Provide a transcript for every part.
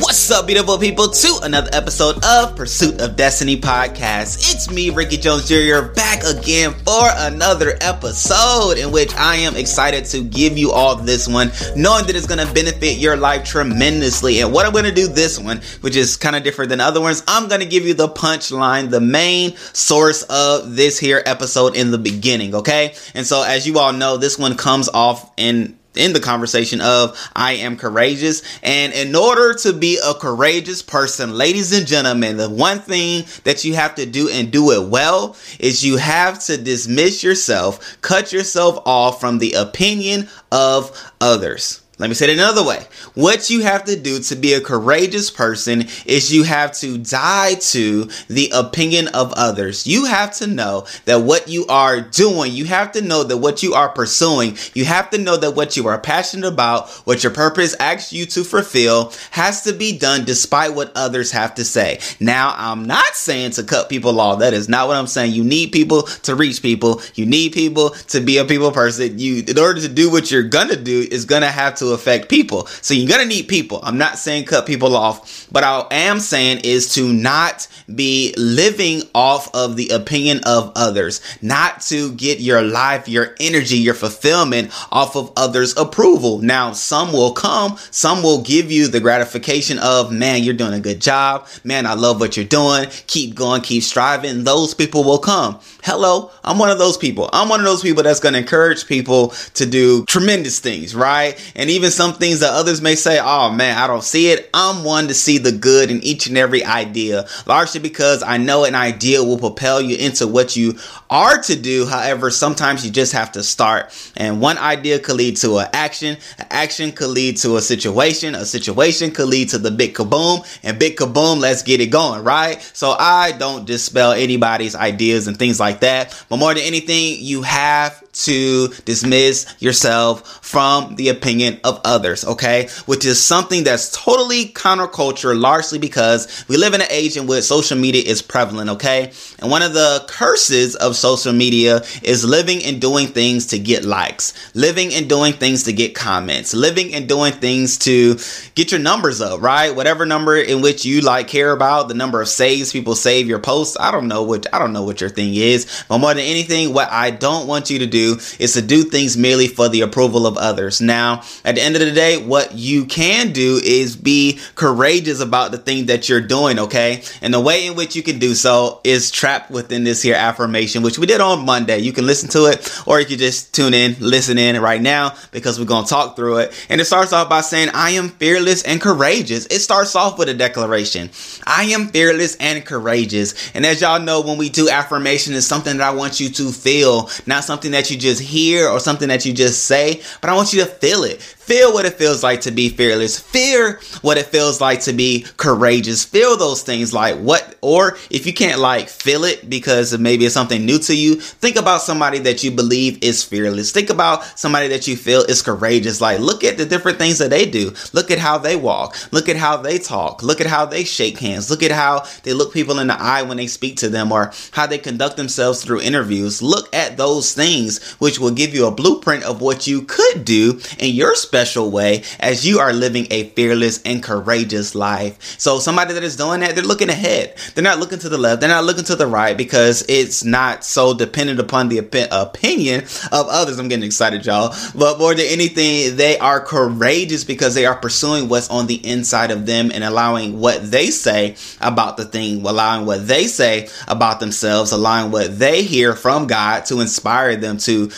What's up, beautiful people, to another episode of Pursuit of Destiny podcast. It's me, Ricky Jones Jr., back again for another episode in which I am excited to give you all this one, knowing that it's going to benefit your life tremendously. And what I'm going to do this one, which is kind of different than other ones, I'm going to give you the punchline, the main source of this here episode in the beginning, okay? And so, as you all know, this one comes off in in the conversation of I am courageous. And in order to be a courageous person, ladies and gentlemen, the one thing that you have to do and do it well is you have to dismiss yourself, cut yourself off from the opinion of others. Let me say it another way. What you have to do to be a courageous person is you have to die to the opinion of others. You have to know that what you are doing, you have to know that what you are pursuing, you have to know that what you are passionate about, what your purpose asks you to fulfill, has to be done despite what others have to say. Now, I'm not saying to cut people off. That is not what I'm saying. You need people to reach people. You need people to be a people person. You, in order to do what you're gonna do, is gonna have to affect people. So you're gonna need people. I'm not saying cut people off, but I am saying is to not be living off of the opinion of others, not to get your life, your energy, your fulfillment off of others' approval. Now, some will come, some will give you the gratification of, man, you're doing a good job. Man, I love what you're doing. Keep going, keep striving. Those people will come. Hello, I'm one of those people. I'm one of those people that's going to encourage people to do tremendous things, right? And even some things that others may say, oh man, I don't see it. I'm one to see the good in each and every idea, largely because I know an idea will propel you into what you are to do. However, sometimes you just have to start. And one idea could lead to an action, an action could lead to a situation, a situation could lead to the big kaboom, and big kaboom, let's get it going, right? So I don't dispel anybody's ideas and things like that. But more than anything, you have to dismiss yourself from the opinion of others, okay? Which is something that's totally counterculture, largely because we live in an age in which social media is prevalent, okay? And one of the curses of social media is living and doing things to get likes, living and doing things to get comments, living and doing things to get your numbers up, right? Whatever number in which you like care about, the number of saves people save your posts. I don't know what I don't know what your thing is, but more than anything, what I don't want you to do is to do things merely for the approval of others. Now, at the end of the day, what you can do is be courageous about the thing that you're doing, okay? And the way in which you can do so is trapped within this here affirmation, which we did on Monday. You can listen to it or you can just tune in, listen in right now because we're going to talk through it. And it starts off by saying, I am fearless and courageous. It starts off with a declaration. I am fearless and courageous. And as y'all know, when we do affirmation, it's something that I want you to feel, not something that you just hear or something that you just say, but I want you to feel it. Feel what it feels like to be fearless. Fear what it feels like to be courageous. Feel those things like what, or if you can't like feel it because maybe it's something new to you, think about somebody that you believe is fearless. Think about somebody that you feel is courageous. Like look at the different things that they do. Look at how they walk. Look at how they talk. Look at how they shake hands. Look at how they look people in the eye when they speak to them or how they conduct themselves through interviews. Look at those things, which will give you a blueprint of what you could do in your special way as you are living a fearless and courageous life. So somebody that is doing that, they're looking ahead. They're not looking to the left. They're not looking to the right because it's not so dependent upon the op- opinion of others. I'm getting excited, y'all. But more than anything, they are courageous because they are pursuing what's on the inside of them and allowing what they say about the thing, allowing what they say about themselves, allowing what they hear from God to inspire them to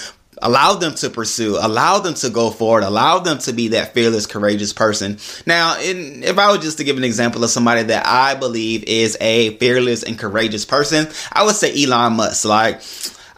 allow them to pursue, allow them to go forward, allow them to be that fearless, courageous person. Now, in, if I were just to give an example of somebody that I believe is a fearless and courageous person, I would say Elon Musk. Like,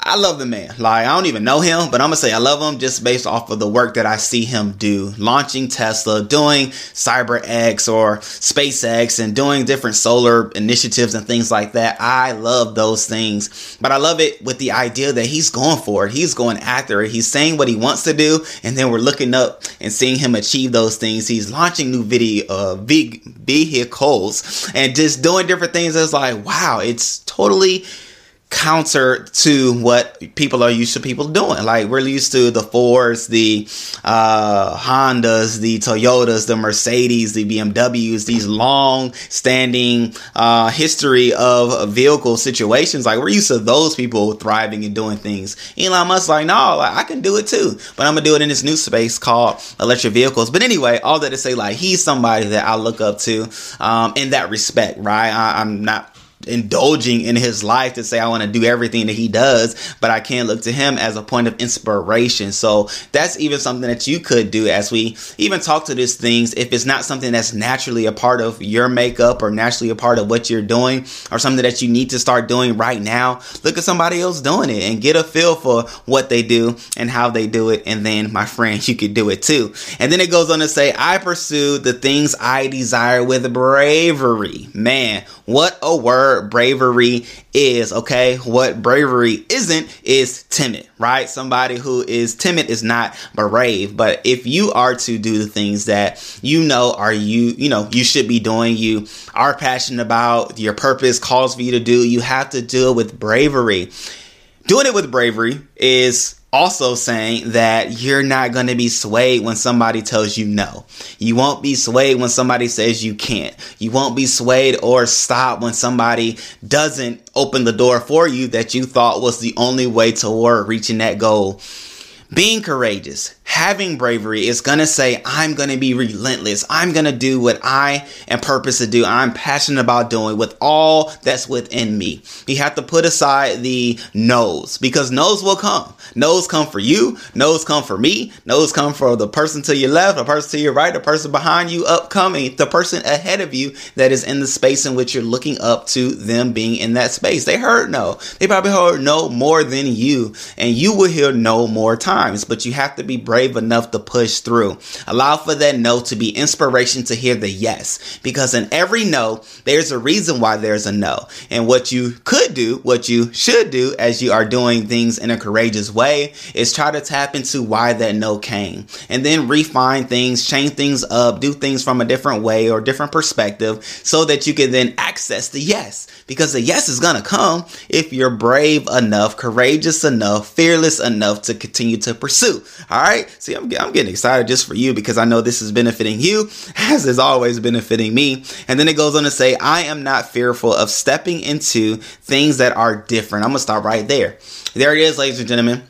I love the man. Like, I don't even know him, but I'm gonna say I love him just based off of the work that I see him do. Launching Tesla, doing CyberX or SpaceX, and doing different solar initiatives and things like that. I love those things. But I love it with the idea that he's going for it. He's going after it. He's saying what he wants to do, and then we're looking up and seeing him achieve those things. He's launching new video uh, big vehicles and just doing different things. It's like, wow, it's totally counter to what people are used to people doing. Like we're used to the Fords, the uh, Hondas, the Toyotas, the Mercedes, the BMWs, these long standing uh, history of vehicle situations. Like we're used to those people thriving and doing things. Elon Musk's like, no, like, I can do it too, but I'm gonna do it in this new space called electric vehicles. But anyway, all that to say, like he's somebody that I look up to um, in that respect, right? I, I'm not indulging in his life to say I want to do everything that he does, but I can't look to him as a point of inspiration. So that's even something that you could do as we even talk to these things. If it's not something that's naturally a part of your makeup or naturally a part of what you're doing or something that you need to start doing right now, look at somebody else doing it and get a feel for what they do and how they do it. And then my friend, you could do it too. And then it goes on to say, I pursue the things I desire with bravery. Man, what a word bravery is, okay? What bravery isn't is timid, right? Somebody who is timid is not brave. But if you are to do the things that you know are you, you know, you should be doing, you are passionate about, your purpose calls for you to do, you have to do it with bravery. Doing it with bravery is also saying that you're not going to be swayed when somebody tells you no. You won't be swayed when somebody says you can't. You won't be swayed or stopped when somebody doesn't open the door for you that you thought was the only way toward reaching that goal. Being courageous, having bravery is going to say, I'm going to be relentless. I'm going to do what I am purpose to do. I'm passionate about doing with all that's within me. You have to put aside the no's because no's will come. No's come for you. No's come for me. No's come for the person to your left, the person to your right, the person behind you, upcoming, the person ahead of you that is in the space in which you're looking up to them being in that space. They heard no. They probably heard no more than you, and you will hear no more times, but you have to be brave brave enough to push through. Allow for that no to be inspiration to hear the yes. Because in every no, there's a reason why there's a no. And what you could do, what you should do as you are doing things in a courageous way is try to tap into why that no came. And then refine things, change things up, do things from a different way or different perspective so that you can then access the yes. Because the yes is going to come if you're brave enough, courageous enough, fearless enough to continue to pursue. All right. See, I'm, I'm getting excited just for you because I know this is benefiting you as is always benefiting me. And then it goes on to say, I am not fearful of stepping into things that are different. I'm going to stop right there. There it is, ladies and gentlemen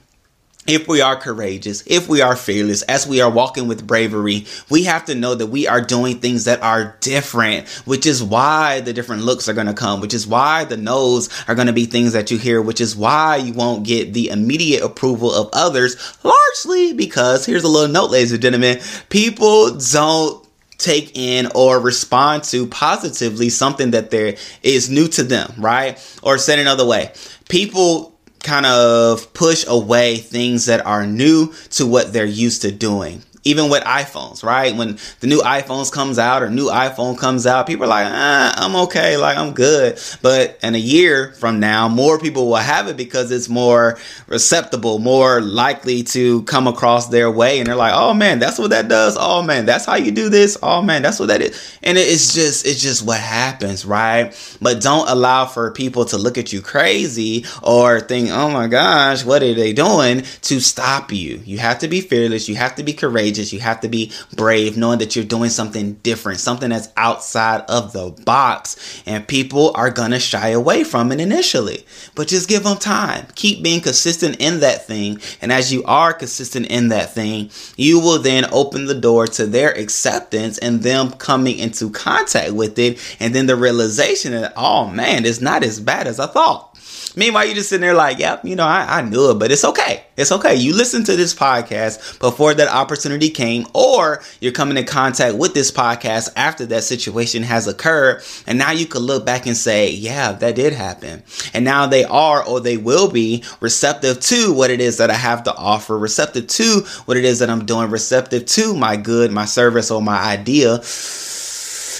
if we are courageous, if we are fearless, as we are walking with bravery, we have to know that we are doing things that are different, which is why the different looks are going to come, which is why the no's are going to be things that you hear, which is why you won't get the immediate approval of others, largely because here's a little note, ladies and gentlemen, people don't take in or respond to positively something that there is new to them, right? Or said another way, people kind of push away things that are new to what they're used to doing even with iPhones, right? When the new iPhones comes out or new iPhone comes out, people are like, ah, I'm okay, like I'm good. But in a year from now, more people will have it because it's more receptible, more likely to come across their way. And they're like, oh man, that's what that does. Oh man, that's how you do this. Oh man, that's what that is. And it's just, it's just what happens, right? But don't allow for people to look at you crazy or think, oh my gosh, what are they doing to stop you? You have to be fearless. You have to be courageous courageous. You have to be brave, knowing that you're doing something different, something that's outside of the box. And people are going to shy away from it initially. But just give them time. Keep being consistent in that thing. And as you are consistent in that thing, you will then open the door to their acceptance and them coming into contact with it. And then the realization that, oh man, it's not as bad as I thought. Meanwhile, you just sitting there like, yep, you know, I, I knew it, but it's okay. It's okay. You listened to this podcast before that opportunity came, or you're coming in contact with this podcast after that situation has occurred. And now you could look back and say, yeah, that did happen. And now they are, or they will be receptive to what it is that I have to offer, receptive to what it is that I'm doing, receptive to my good, my service, or my idea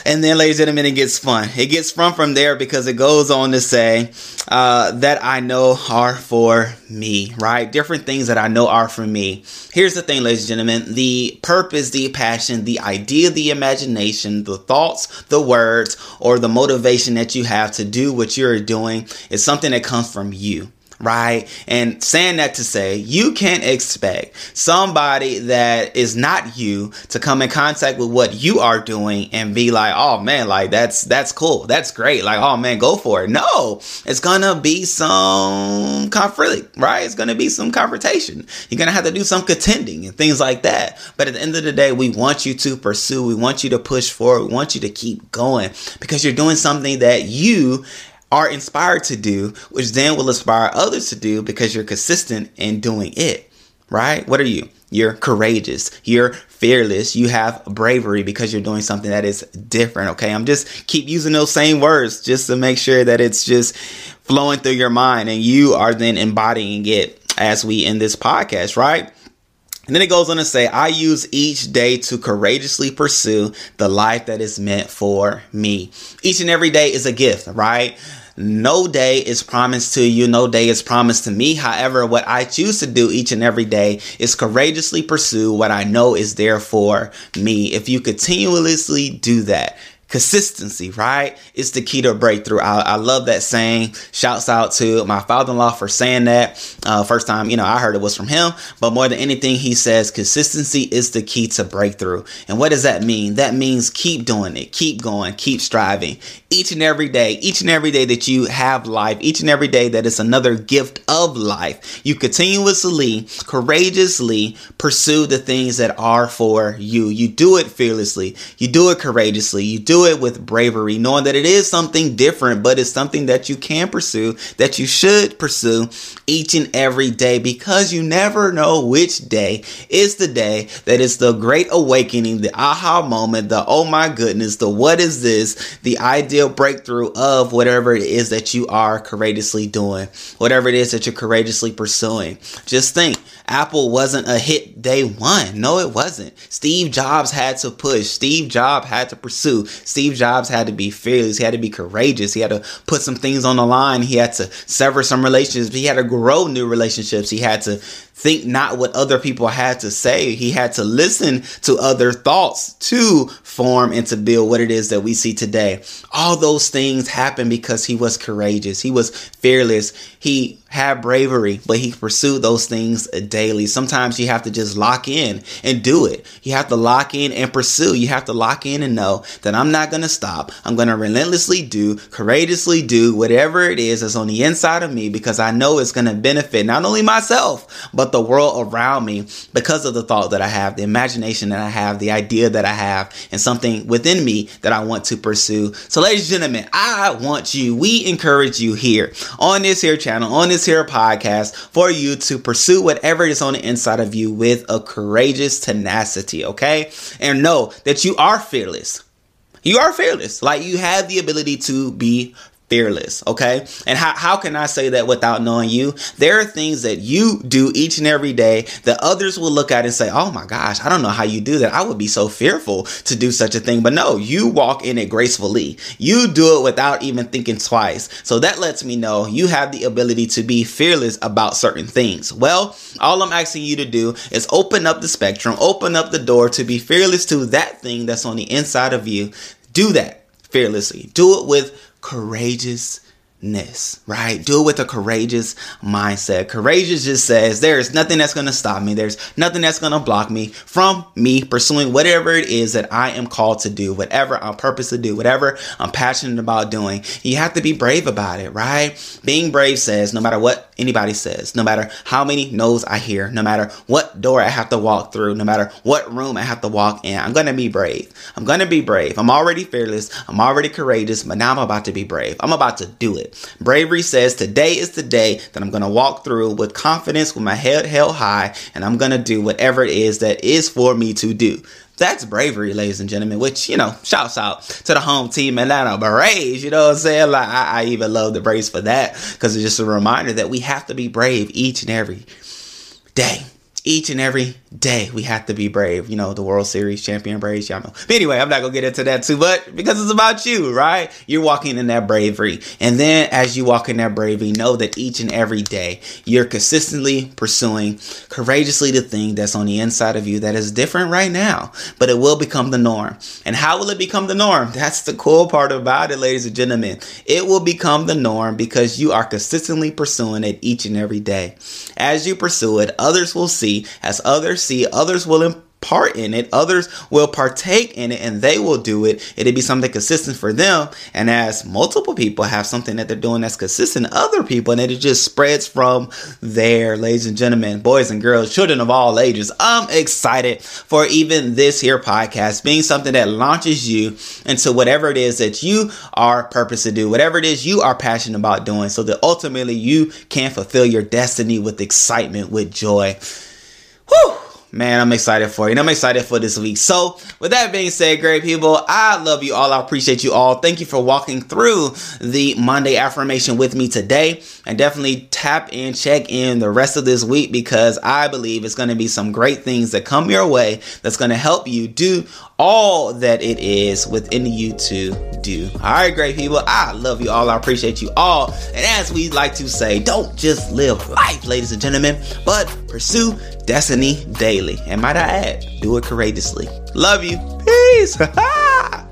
And then, ladies and gentlemen, it gets fun. It gets fun from there because it goes on to say uh, that I know are for me, right? Different things that I know are for me. Here's the thing, ladies and gentlemen the purpose, the passion, the idea, the imagination, the thoughts, the words, or the motivation that you have to do what you're doing is something that comes from you right? And saying that to say, you can't expect somebody that is not you to come in contact with what you are doing and be like, "Oh man, like that's that's cool. That's great. Like, oh man, go for it." No, it's going to be some conflict, right? It's going to be some confrontation. You're going to have to do some contending and things like that. But at the end of the day, we want you to pursue. We want you to push forward. We want you to keep going because you're doing something that you are inspired to do, which then will inspire others to do because you're consistent in doing it, right? What are you? You're courageous. You're fearless. You have bravery because you're doing something that is different. Okay. I'm just keep using those same words just to make sure that it's just flowing through your mind and you are then embodying it as we end this podcast, right? And then it goes on to say, I use each day to courageously pursue the life that is meant for me. Each and every day is a gift, right? No day is promised to you, no day is promised to me. However, what I choose to do each and every day is courageously pursue what I know is there for me. If you continuously do that, Consistency, right? It's the key to breakthrough. I, I love that saying. Shouts out to my father in law for saying that. Uh, first time, you know, I heard it was from him. But more than anything, he says consistency is the key to breakthrough. And what does that mean? That means keep doing it, keep going, keep striving. Each and every day, each and every day that you have life, each and every day that is another gift of life, you continuously, courageously pursue the things that are for you. You do it fearlessly, you do it courageously, you do it with bravery, knowing that it is something different, but it's something that you can pursue, that you should pursue each and every day because you never know which day is the day that is the great awakening, the aha moment, the oh my goodness, the what is this, the ideal breakthrough of whatever it is that you are courageously doing, whatever it is that you're courageously pursuing. Just think Apple wasn't a hit day one. No, it wasn't. Steve Jobs had to push. Steve Jobs had to pursue. Steve Jobs had to be fearless. He had to be courageous. He had to put some things on the line. He had to sever some relationships. He had to grow new relationships. He had to think not what other people had to say. He had to listen to other thoughts to form and to build what it is that we see today. All those things happened because he was courageous. He was fearless. He had bravery, but he pursued those things daily. Sometimes you have to just lock in and do it. You have to lock in and pursue. You have to lock in and know that I'm not going to stop. I'm going to relentlessly do, courageously do whatever it is that's on the inside of me because I know it's going to benefit not only myself, but the world around me because of the thought that I have, the imagination that I have, the idea that I have, and something within me that I want to pursue. So, ladies and gentlemen, I want you, we encourage you here on this here channel, on this here podcast, for you to pursue whatever is on the inside of you with a courageous tenacity, okay? And know that you are fearless. You are fearless. Like you have the ability to be fearless okay? And how, how can i say that without knowing you? There are things that you do each and every day that others will look at and say oh my gosh i don't know how you do that. I would be so fearful to do such a thing. But no you walk in it gracefully. You do it without even thinking twice. So that lets me know you have the ability to be fearless about certain things. Well all i'm asking you to do is open up the spectrum open up the door to be fearless to that thing that's on the inside of you. Do that fearlessly do it with courageousness, right? Do it with a courageous mindset. Courageous just says there is nothing that's going to stop me. There's nothing that's going to block me from me pursuing whatever it is that I am called to do, whatever I'm purpose to do, whatever I'm passionate about doing. You have to be brave about it, right? Being brave says no matter what anybody says, no matter how many no's I hear, no matter what door I have to walk through, no matter what room I have to walk in, I'm going to be brave. I'm going to be brave. I'm already fearless. I'm already courageous, but now I'm about to be brave. I'm about to do it. Bravery says today is the day that I'm going to walk through with confidence, with my head held high, and I'm going to do whatever it is that is for me to do. That's bravery, ladies and gentlemen, which, you know, shouts out to the home team Atlanta Braves. You know what I'm saying? Like, I, I even love the Braves for that because it's just a reminder that we have to be brave each and every day each and every day we have to be brave. You know, the World Series champion Braves, y'all know. But anyway, I'm not gonna get into that too much because it's about you, right? You're walking in that bravery. And then as you walk in that bravery, know that each and every day you're consistently pursuing courageously the thing that's on the inside of you that is different right now, but it will become the norm. And how will it become the norm? That's the cool part about it, ladies and gentlemen. It will become the norm because you are consistently pursuing it each and every day. As you pursue it, others will see. As others others will part in it, others will partake in it and they will do it. It'll be something consistent for them. And as multiple people have something that they're doing that's consistent, other people, and it just spreads from there, ladies and gentlemen, boys and girls, children of all ages. I'm excited for even this here podcast being something that launches you into whatever it is that you are purpose to do, whatever it is you are passionate about doing, so that ultimately you can fulfill your destiny with excitement, with joy. Whew man, I'm excited for you. And I'm excited for this week. So, with that being said, great people, I love you all. I appreciate you all. Thank you for walking through the Monday affirmation with me today. And definitely tap in, check in the rest of this week because I believe it's going to be some great things that come your way that's going to help you do all that it is within you to do. All right, great people. I love you all. I appreciate you all. And as we like to say, don't just live life, ladies and gentlemen, but pursue destiny daily. And might I add, do it courageously. Love you. Peace.